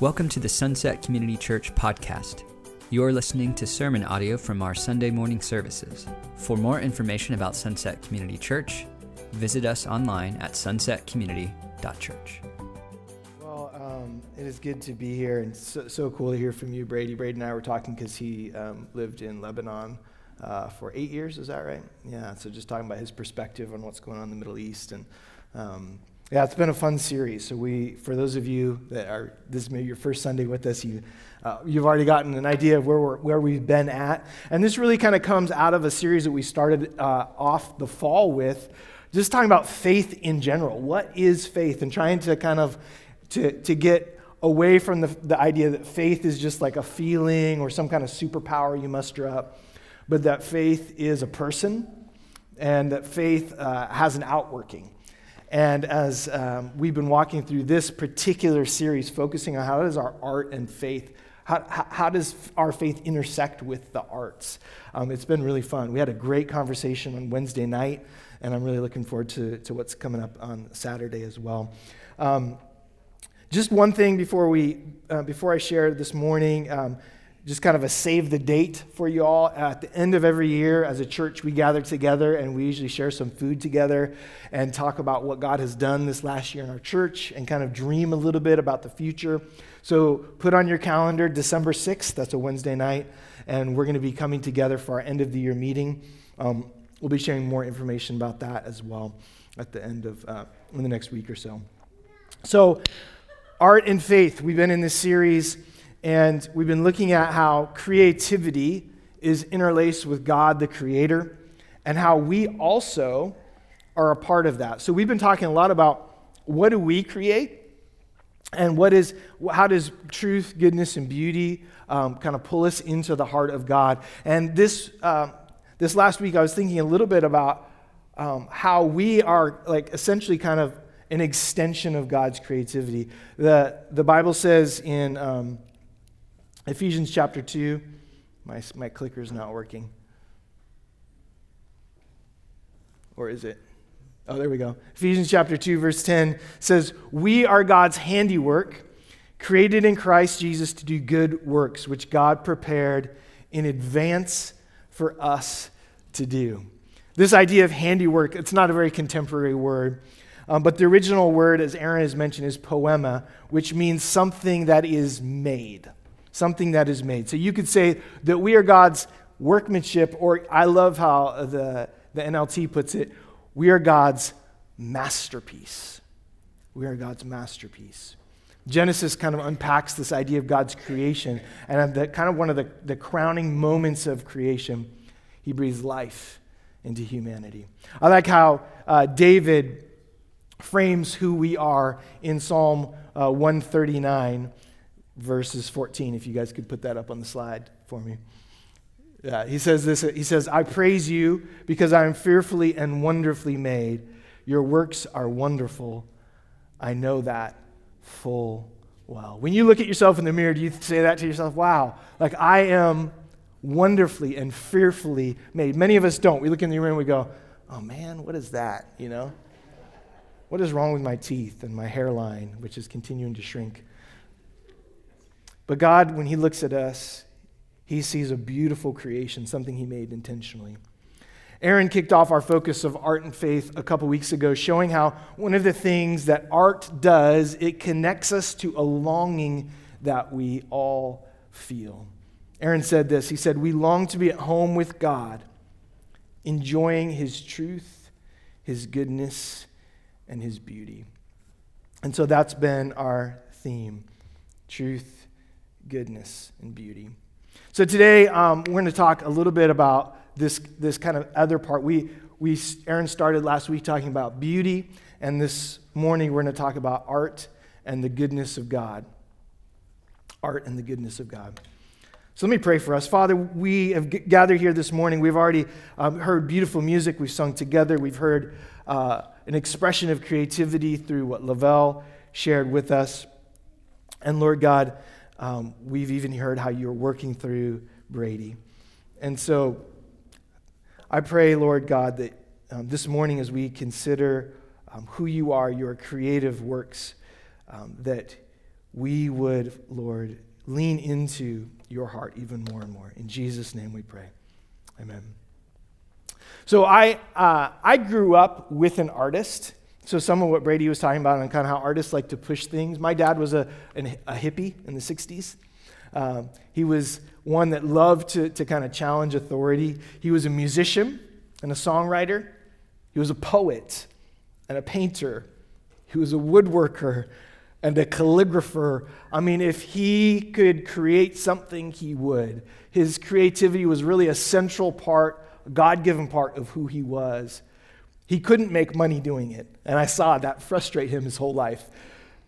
Welcome to the Sunset Community Church podcast. You're listening to sermon audio from our Sunday morning services. For more information about Sunset Community Church, visit us online at sunsetcommunity.church. Well, um, it is good to be here and so, so, cool to hear from you, Brady. Brady and I were talking because he um, lived in Lebanon uh, for eight years, is that right? Yeah, so just talking about his perspective on what's going on in the Middle East. And um, yeah, it's been a fun series. So we, for those of you that are, this is maybe your first Sunday with us, you, uh, you've already gotten an idea of where, we're, where we've been at. And this really kind of comes out of a series that we started uh, off the fall with, just talking about faith in general. What is faith? And trying to kind of, to, to get away from the, the idea that faith is just like a feeling or some kind of superpower you muster up but that faith is a person and that faith uh, has an outworking. And as um, we've been walking through this particular series, focusing on how does our art and faith, how, how does our faith intersect with the arts? Um, it's been really fun. We had a great conversation on Wednesday night, and I'm really looking forward to, to what's coming up on Saturday as well. Um, just one thing before, we, uh, before I share this morning. Just kind of a save the date for you all. At the end of every year, as a church, we gather together and we usually share some food together and talk about what God has done this last year in our church and kind of dream a little bit about the future. So put on your calendar December 6th, that's a Wednesday night, and we're going to be coming together for our end of the year meeting. Um, we'll be sharing more information about that as well at the end of uh, in the next week or so. So, art and faith, we've been in this series and we've been looking at how creativity is interlaced with God, the Creator, and how we also are a part of that. So we've been talking a lot about what do we create, and what is how does truth, goodness, and beauty um, kind of pull us into the heart of God. And this um, this last week, I was thinking a little bit about um, how we are like essentially kind of an extension of God's creativity. The the Bible says in um, Ephesians chapter 2. My, my clicker is not working. Or is it? Oh, there we go. Ephesians chapter 2, verse 10 says, We are God's handiwork, created in Christ Jesus to do good works, which God prepared in advance for us to do. This idea of handiwork, it's not a very contemporary word, um, but the original word, as Aaron has mentioned, is poiema, which means something that is made something that is made. So you could say that we are God's workmanship, or I love how the, the NLT puts it, we are God's masterpiece. We are God's masterpiece. Genesis kind of unpacks this idea of God's creation, and the, kind of one of the, the crowning moments of creation, he breathes life into humanity. I like how uh, David frames who we are in Psalm uh, 139 verses 14, if you guys could put that up on the slide for me. Yeah, he says this He says, I praise you because I am fearfully and wonderfully made. Your works are wonderful. I know that full well. When you look at yourself in the mirror, do you say that to yourself? Wow, like I am wonderfully and fearfully made. Many of us don't. We look in the mirror and we go, oh man, what is that? You know? What is wrong with my teeth and my hairline, which is continuing to shrink? But God, when He looks at us, He sees a beautiful creation, something He made intentionally. Aaron kicked off our focus of art and faith a couple weeks ago, showing how one of the things that art does, it connects us to a longing that we all feel. Aaron said this He said, We long to be at home with God, enjoying His truth, His goodness, and His beauty. And so that's been our theme truth, goodness, and beauty. So today um, we're going to talk a little bit about this, this kind of other part. We, we, Aaron started last week talking about beauty, and this morning we're going to talk about art and the goodness of God. Art and the goodness of God. So let me pray for us. Father, we have gathered here this morning. We've already um, heard beautiful music. We've sung together. We've heard uh, an expression of creativity through what Lavelle shared with us. And Lord God, um, we've even heard how you're working through Brady. And so I pray, Lord God, that um, this morning as we consider um, who you are, your creative works, um, that we would, Lord, lean into your heart even more and more. In Jesus' name we pray. Amen. So I, uh, I grew up with an artist. So some of what Brady was talking about and kind of how artists like to push things. My dad was a, an, a hippie in the 60s. Uh, he was one that loved to, to kind of challenge authority. He was a musician and a songwriter. He was a poet and a painter. He was a woodworker and a calligrapher. I mean, if he could create something, he would. His creativity was really a central part, a God given part of who he was. He couldn't make money doing it. And I saw that frustrate him his whole life.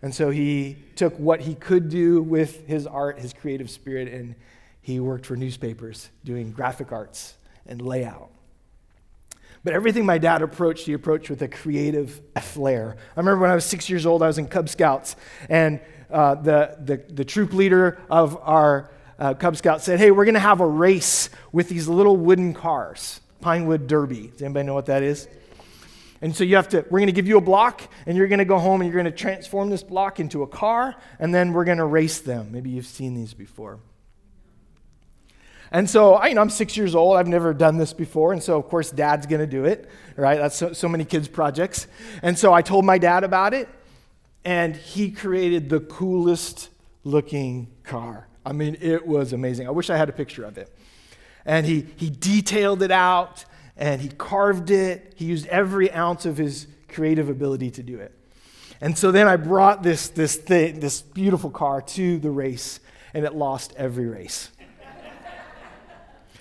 And so he took what he could do with his art, his creative spirit, and he worked for newspapers doing graphic arts and layout. But everything my dad approached, he approached with a creative flair. I remember when I was six years old, I was in Cub Scouts, and uh, the, the, the troop leader of our uh, Cub Scouts said, Hey, we're going to have a race with these little wooden cars, Pinewood Derby. Does anybody know what that is? And so you have to, we're going to give you a block, and you're going to go home and you're going to transform this block into a car, and then we're going to race them. Maybe you've seen these before. And so, I, you know, I'm six years old. I've never done this before. And so, of course, dad's going to do it, right? That's so, so many kids' projects. And so I told my dad about it, and he created the coolest looking car. I mean, it was amazing. I wish I had a picture of it. And he, he detailed it out, and he carved it. He used every ounce of his creative ability to do it. And so then I brought this, this, thing, this beautiful car to the race, and it lost every race.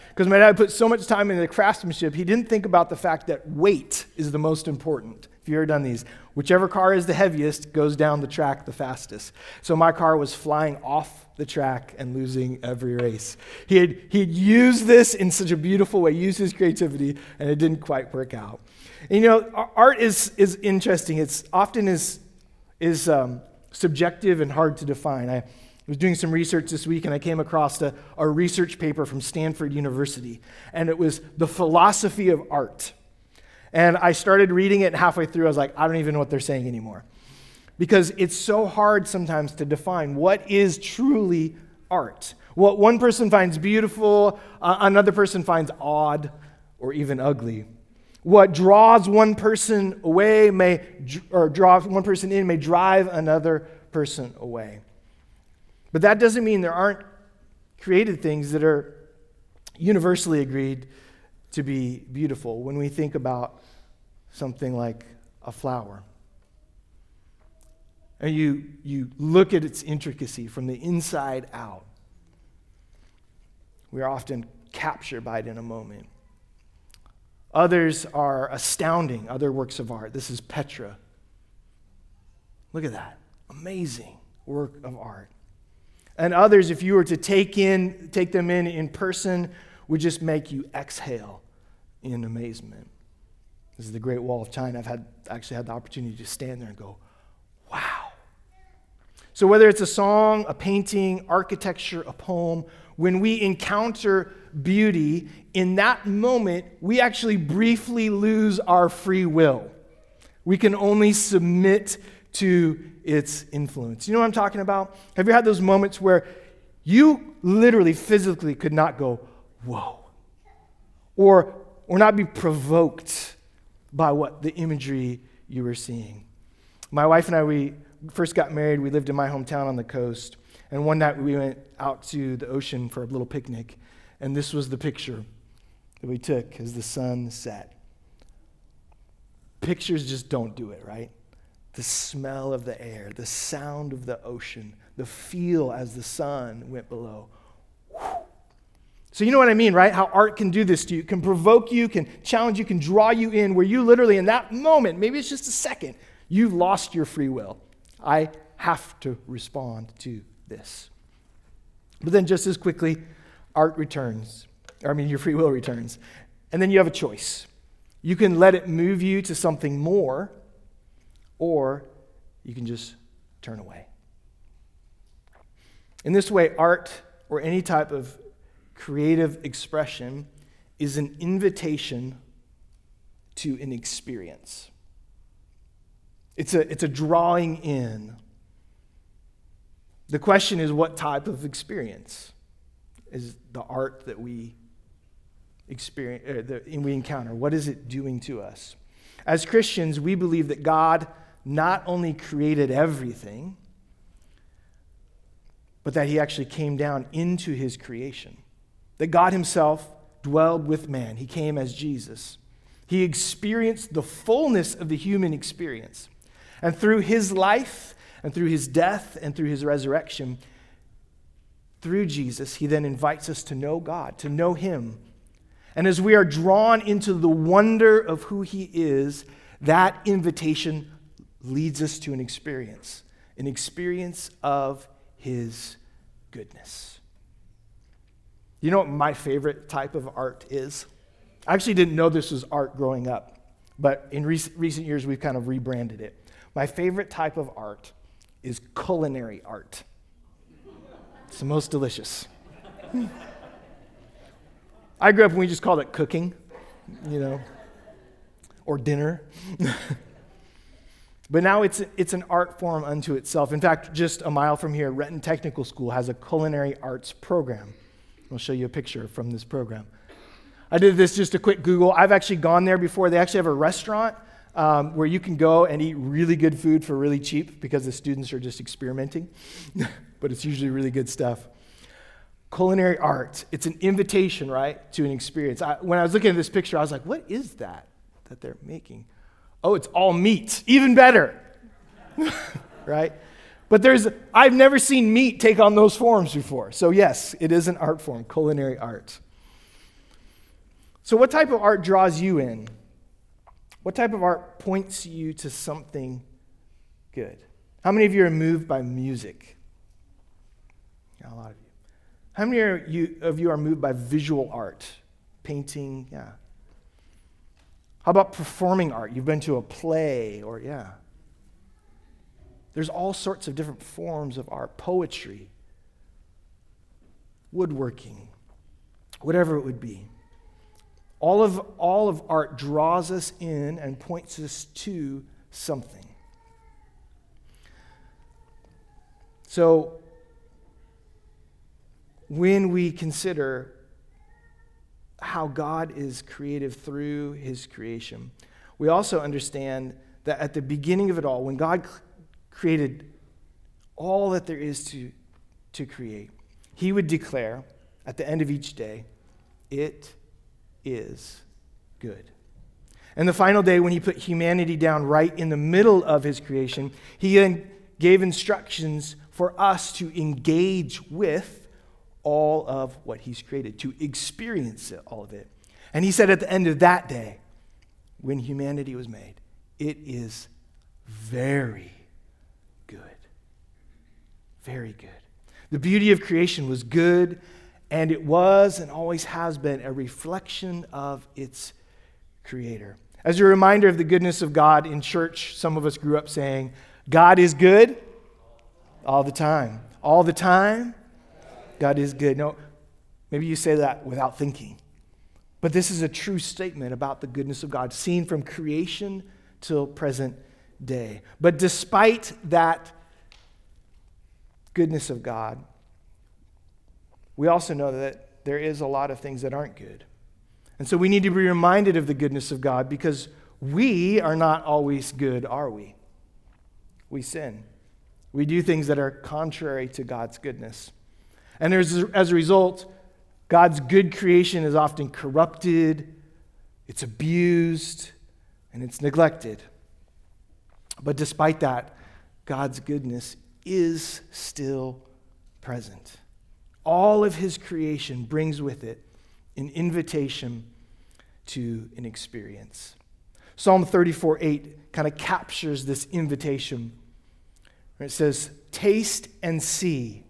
Because my dad put so much time into the craftsmanship, he didn't think about the fact that weight is the most important. If you've ever done these, whichever car is the heaviest goes down the track the fastest. So my car was flying off the track and losing every race. He had, he had used this in such a beautiful way, used his creativity, and it didn't quite work out. And you know, art is, is interesting. It's often is, is um, subjective and hard to define. I, was doing some research this week and I came across a, a research paper from Stanford University, and it was the philosophy of art. And I started reading it, and halfway through, I was like, I don't even know what they're saying anymore. Because it's so hard sometimes to define what is truly art. What one person finds beautiful, uh, another person finds odd or even ugly. What draws one person away may, or draws one person in may drive another person away. But that doesn't mean there aren't created things that are universally agreed to be beautiful when we think about something like a flower. And you, you look at its intricacy from the inside out. We are often captured by it in a moment. Others are astounding, other works of art. This is Petra. Look at that. Amazing work of art. And others, if you were to take, in, take them in in person, would just make you exhale in amazement. This is the Great Wall of China. I've had, actually had the opportunity to stand there and go, wow. So, whether it's a song, a painting, architecture, a poem, when we encounter beauty, in that moment, we actually briefly lose our free will. We can only submit to its influence. You know what I'm talking about? Have you had those moments where you literally physically could not go, whoa, or, or not be provoked by what the imagery you were seeing? My wife and I, we first got married, we lived in my hometown on the coast, and one night we went out to the ocean for a little picnic, and this was the picture that we took as the sun set. Pictures just don't do it, right? the smell of the air, the sound of the ocean, the feel as the sun went below. So, you know what I mean, right? How art can do this to you, can provoke you, can challenge you, can draw you in, where you literally, in that moment, maybe it's just a second, you've lost your free will. I have to respond to this. But then, just as quickly, art returns. I mean, your free will returns. And then you have a choice. You can let it move you to something more or you can just turn away. In this way, art or any type of creative expression is an invitation to an experience. It's a, it's a drawing in. The question is what type of experience is the art that we experience uh, we encounter? What is it doing to us? As Christians, we believe that God not only created everything, but that he actually came down into his creation. That God himself dwelled with man. He came as Jesus. He experienced the fullness of the human experience. And through his life, and through his death, and through his resurrection, through Jesus, he then invites us to know God, to know him. And as we are drawn into the wonder of who he is, that invitation leads us to an experience, an experience of his goodness. You know what my favorite type of art is? I actually didn't know this was art growing up, but in rec- recent years we've kind of rebranded it. My favorite type of art is culinary art. It's the most delicious. I grew up and we just called it cooking, you know, or dinner. but now it's, it's an art form unto itself. In fact, just a mile from here, Renton Technical School has a culinary arts program. I'll show you a picture from this program. I did this just a quick Google. I've actually gone there before. They actually have a restaurant um, where you can go and eat really good food for really cheap because the students are just experimenting, but it's usually really good stuff. Culinary art, it's an invitation, right, to an experience. I, when I was looking at this picture, I was like, what is that that they're making? Oh, it's all meat, even better, right? But there's, I've never seen meat take on those forms before. So, yes, it is an art form, culinary art. So, what type of art draws you in? What type of art points you to something good? How many of you are moved by music? Yeah, a lot of you. How many you, of you are moved by visual art? Painting, yeah. How about performing art? You've been to a play, or yeah. There's all sorts of different forms of art poetry, woodworking, whatever it would be. All of, all of art draws us in and points us to something. So, when we consider how God is creative through his creation, we also understand that at the beginning of it all, when God created all that there is to, to create, he would declare at the end of each day, It is good. And the final day, when he put humanity down right in the middle of his creation, he then gave instructions for us to engage with all of what he's created, to experience all of it. And he said at the end of that day, when humanity was made, it is very. Very good. The beauty of creation was good and it was and always has been a reflection of its creator. As a reminder of the goodness of God in church, some of us grew up saying, God is good all the time. All the time, God is good. No, maybe you say that without thinking. But this is a true statement about the goodness of God, seen from creation till present day. But despite that goodness of God, we also know that there is a lot of things that aren't good. And so we need to be reminded of the goodness of God because we are not always good, are we? We sin. We do things that are contrary to God's goodness. And as a result, God's good creation is often corrupted, it's abused, and it's neglected. But despite that, God's goodness is still present. All of his creation brings with it an invitation to an experience. Psalm 34 8 kind of captures this invitation. It says, Taste and see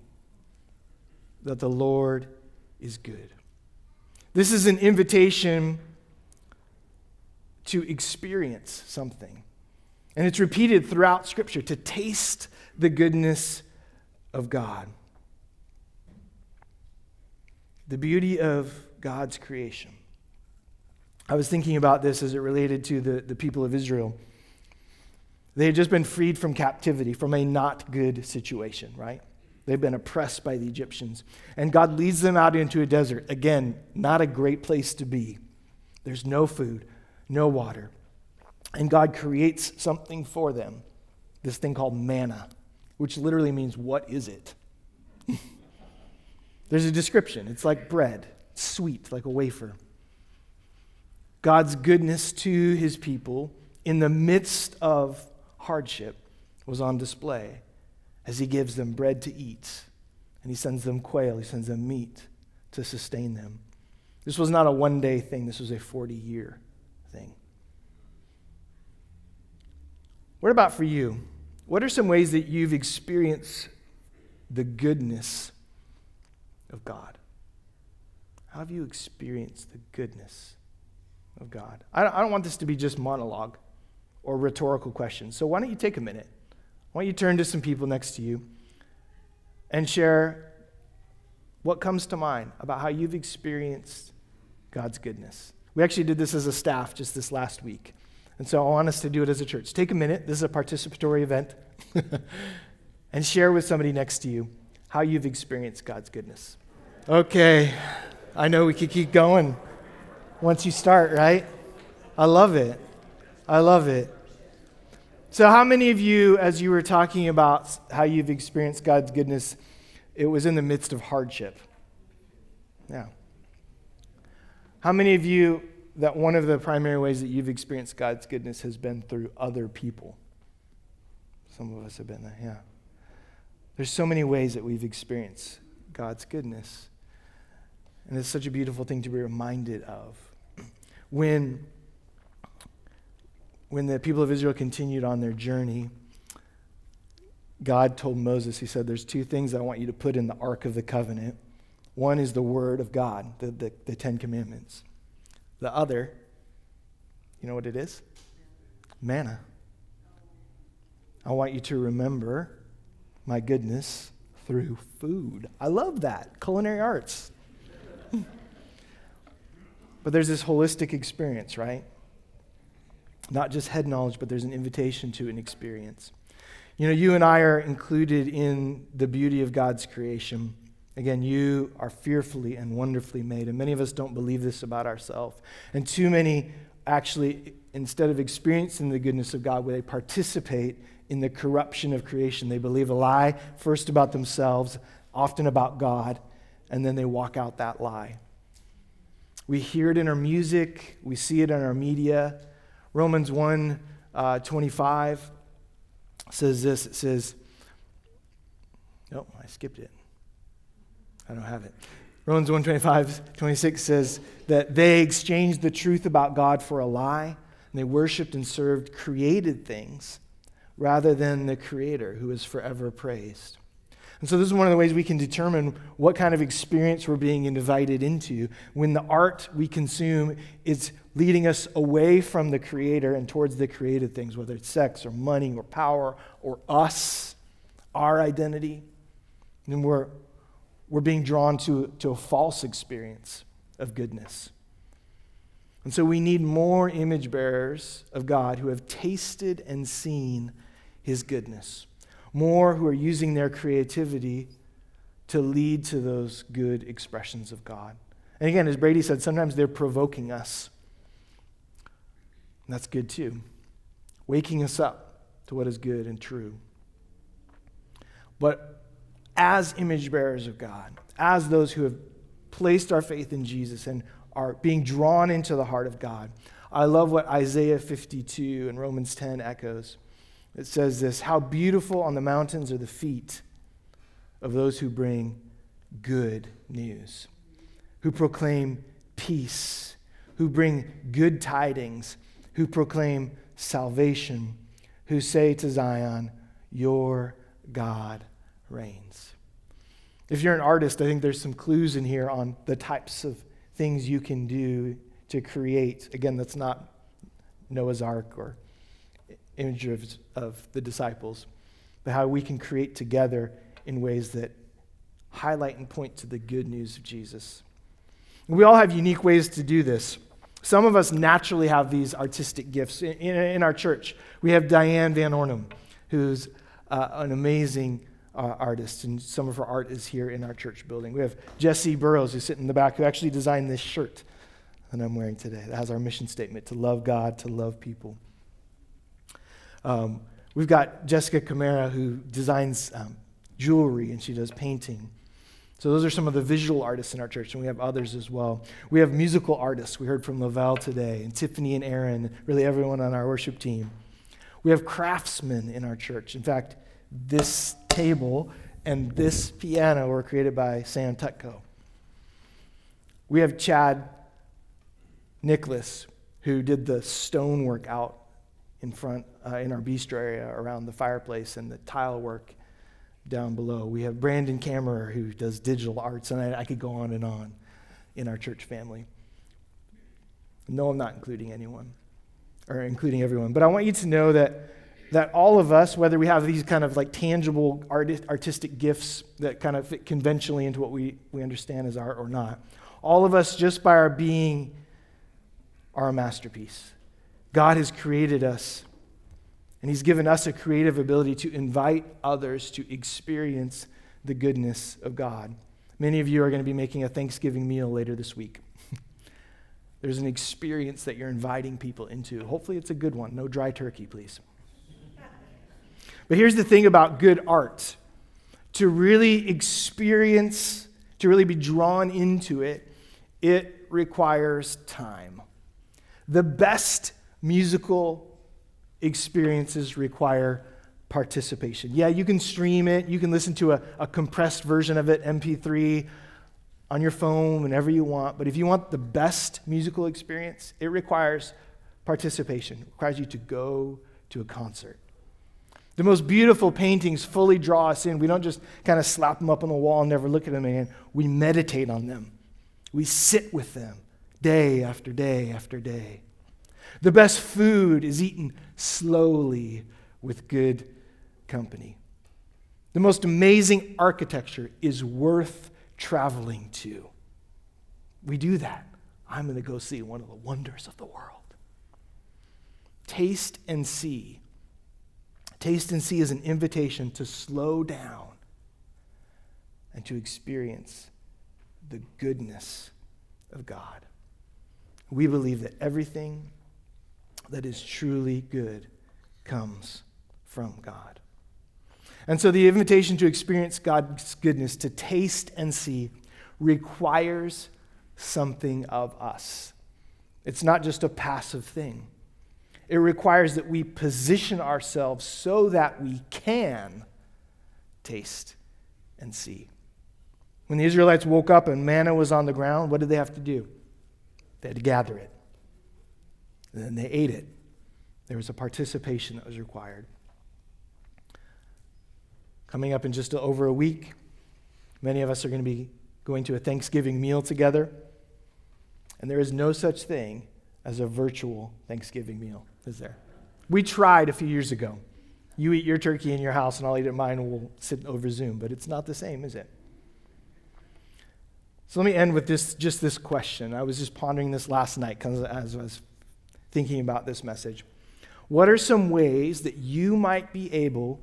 that the Lord is good. This is an invitation to experience something. And it's repeated throughout Scripture to taste the goodness of God the beauty of God's creation. I was thinking about this as it related to the, the people of Israel. They had just been freed from captivity, from a not good situation, right? They've been oppressed by the Egyptians. And God leads them out into a desert. Again, not a great place to be. There's no food, no water. And God creates something for them this thing called manna, which literally means, What is it? There's a description. It's like bread, sweet, like a wafer. God's goodness to his people in the midst of hardship was on display as he gives them bread to eat. And he sends them quail, he sends them meat to sustain them. This was not a one day thing, this was a 40 year thing. What about for you? What are some ways that you've experienced the goodness of God? How have you experienced the goodness of God? I don't, want this to be just monologue or rhetorical questions. So why don't you take a minute? Why don't you turn to some people next to you and share what comes to mind about how you've experienced God's goodness? We actually did this as a staff just this last week. And so I want us to do it as a church. Take a minute, this is a participatory event, and share with somebody next to you how you've experienced God's goodness. Okay, I know we could keep going once you start, right? I love it. I love it. So, how many of you, as you were talking about how you've experienced God's goodness, it was in the midst of hardship? Yeah. How many of you that one of the primary ways that you've experienced God's goodness has been through other people. Some of us have been there, yeah. There's so many ways that we've experienced God's goodness. And it's such a beautiful thing to be reminded of. When, when the people of Israel continued on their journey, God told Moses, He said, There's two things I want you to put in the Ark of the Covenant. One is the Word of God, the, the, the Ten Commandments. The other, you know what it is? Manna. I want you to remember my goodness through food. I love that. Culinary arts. but there's this holistic experience, right? Not just head knowledge, but there's an invitation to an experience. You know, you and I are included in the beauty of God's creation. Again, you are fearfully and wonderfully made. And many of us don't believe this about ourselves. And too many actually, instead of experiencing the goodness of God, where they participate in the corruption of creation. They believe a lie, first about themselves, often about God, and then they walk out that lie. We hear it in our music, we see it in our media. Romans 1 uh, 25 says this it says, oh, I skipped it. I don't have it. Romans 125, 26 says that they exchanged the truth about God for a lie, and they worshiped and served created things rather than the Creator who is forever praised. And so, this is one of the ways we can determine what kind of experience we're being invited into when the art we consume is leading us away from the Creator and towards the created things, whether it's sex or money or power or us, our identity. And we're we're being drawn to, to a false experience of goodness. And so we need more image bearers of God who have tasted and seen his goodness, more who are using their creativity to lead to those good expressions of God. And again, as Brady said, sometimes they're provoking us. And that's good too, waking us up to what is good and true. But as image bearers of God, as those who have placed our faith in Jesus and are being drawn into the heart of God. I love what Isaiah 52 and Romans 10 echoes. It says this How beautiful on the mountains are the feet of those who bring good news, who proclaim peace, who bring good tidings, who proclaim salvation, who say to Zion, Your God reigns. If you're an artist, I think there's some clues in here on the types of things you can do to create. Again, that's not Noah's Ark or image of, of the disciples, but how we can create together in ways that highlight and point to the good news of Jesus. And we all have unique ways to do this. Some of us naturally have these artistic gifts. In, in, in our church, we have Diane Van Ornum, who's uh, an amazing uh, artists, and some of her art is here in our church building. We have Jesse Burrows, who's sitting in the back, who actually designed this shirt that I'm wearing today. That has our mission statement to love God, to love people. Um, we've got Jessica Camara, who designs um, jewelry and she does painting. So those are some of the visual artists in our church, and we have others as well. We have musical artists. We heard from Lavelle today, and Tiffany and Aaron, really everyone on our worship team. We have craftsmen in our church. In fact, this table and this piano were created by Sam Tutko. We have Chad Nicholas, who did the stonework out in front uh, in our bistro area around the fireplace and the tile work down below. We have Brandon Kammerer, who does digital arts, and I, I could go on and on in our church family. No, I'm not including anyone or including everyone, but I want you to know that that all of us, whether we have these kind of like tangible artist, artistic gifts that kind of fit conventionally into what we, we understand as art or not, all of us, just by our being, are a masterpiece. God has created us, and He's given us a creative ability to invite others to experience the goodness of God. Many of you are going to be making a Thanksgiving meal later this week. There's an experience that you're inviting people into. Hopefully, it's a good one. No dry turkey, please. But here's the thing about good art to really experience, to really be drawn into it, it requires time. The best musical experiences require participation. Yeah, you can stream it, you can listen to a, a compressed version of it, MP3, on your phone, whenever you want. But if you want the best musical experience, it requires participation. It requires you to go to a concert. The most beautiful paintings fully draw us in. We don't just kind of slap them up on the wall and never look at them again. We meditate on them. We sit with them day after day after day. The best food is eaten slowly with good company. The most amazing architecture is worth traveling to. We do that. I'm going to go see one of the wonders of the world. Taste and see Taste and see is an invitation to slow down and to experience the goodness of God. We believe that everything that is truly good comes from God. And so the invitation to experience God's goodness, to taste and see, requires something of us. It's not just a passive thing. It requires that we position ourselves so that we can taste and see. When the Israelites woke up and manna was on the ground, what did they have to do? They had to gather it. And then they ate it. There was a participation that was required. Coming up in just over a week, many of us are going to be going to a Thanksgiving meal together. And there is no such thing as a virtual Thanksgiving meal is there. We tried a few years ago. You eat your turkey in your house, and I'll eat it mine, and we'll sit over Zoom. But it's not the same, is it? So let me end with this, just this question. I was just pondering this last night as I was thinking about this message. What are some ways that you might be able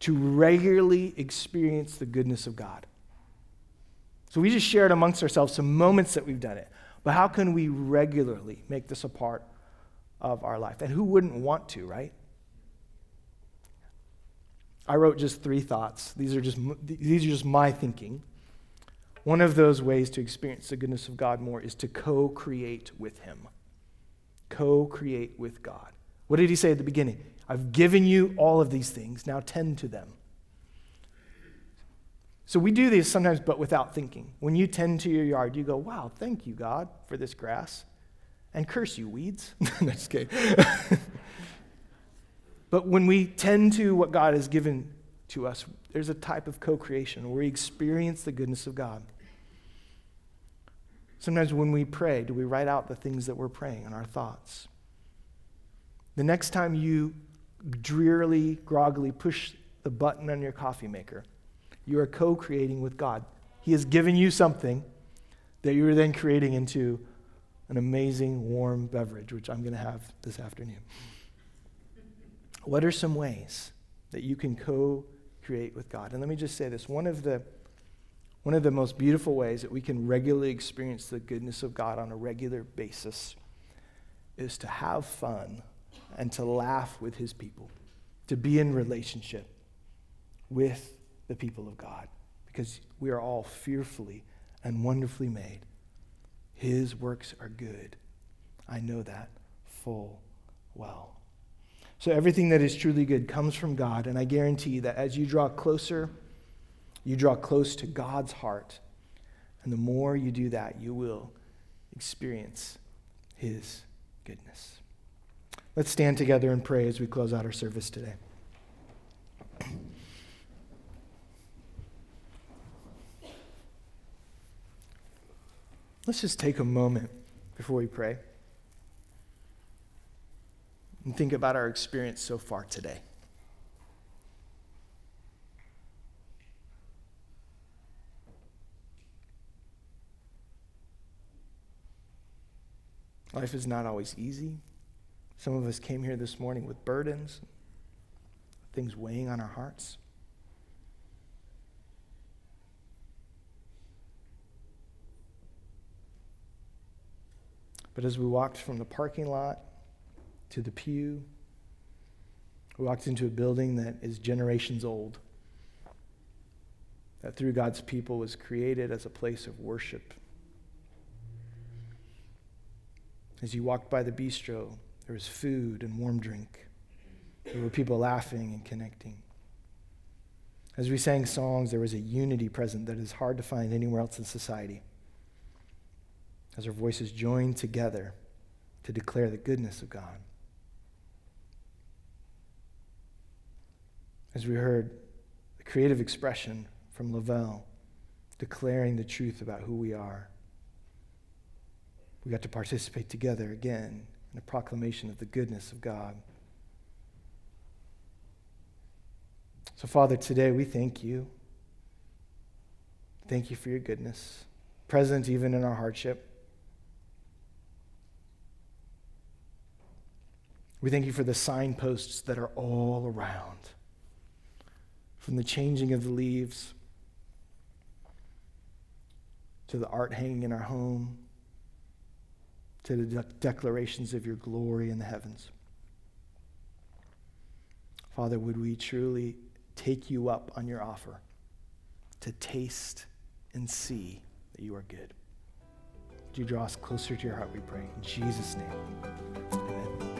to regularly experience the goodness of God? So we just shared amongst ourselves some moments that we've done it. But how can we regularly make this a part of our life. And who wouldn't want to, right? I wrote just three thoughts. These are just, these are just my thinking. One of those ways to experience the goodness of God more is to co create with Him. Co create with God. What did He say at the beginning? I've given you all of these things, now tend to them. So we do these sometimes, but without thinking. When you tend to your yard, you go, wow, thank you, God, for this grass and curse you, weeds. no, just kidding. but when we tend to what God has given to us, there's a type of co creation where we experience the goodness of God. Sometimes when we pray, do we write out the things that we're praying in our thoughts? The next time you drearily, groggily push the button on your coffee maker, you are co creating with God. He has given you something that you are then creating into an amazing warm beverage, which I'm going to have this afternoon. What are some ways that you can co create with God. And let me just say this one of the one of the most beautiful ways that we can regularly experience the goodness of God on a regular basis is to have fun and to laugh with his people, to be in relationship with the people of God, because we are all fearfully and wonderfully made. His works are good. I know that full well. So everything that is truly good comes from God, and I guarantee that as you draw closer, you draw close to God's heart. And the more you do that, you will experience His goodness. Let's stand together and pray as we close out our service today. Let's just take a moment before we pray and think about our experience so far today. Life is not always easy. Some of us came here this morning with burdens, things weighing on our hearts. But as we walked from the parking lot to the pew, we walked into a building that is generations old, that through God's people was created as a place of worship As you walked by the bistro, there was food and warm drink. There were people laughing and connecting. As we sang songs, there was a unity present that is hard to find anywhere else in society. As our voices joined together to declare the goodness of God. As we heard the creative expression from Lavelle declaring the truth about who we are we got to participate together again in a proclamation of the goodness of God. So, Father, today we thank you. Thank you for your goodness, present even in our hardship. We thank you for the signposts that are all around, from the changing of the leaves to the art hanging in our home to the de- declarations of your glory in the heavens. Father, would we truly take you up on your offer to taste and see that you are good? Would you draw us closer to your heart, we pray. In Jesus' name, amen.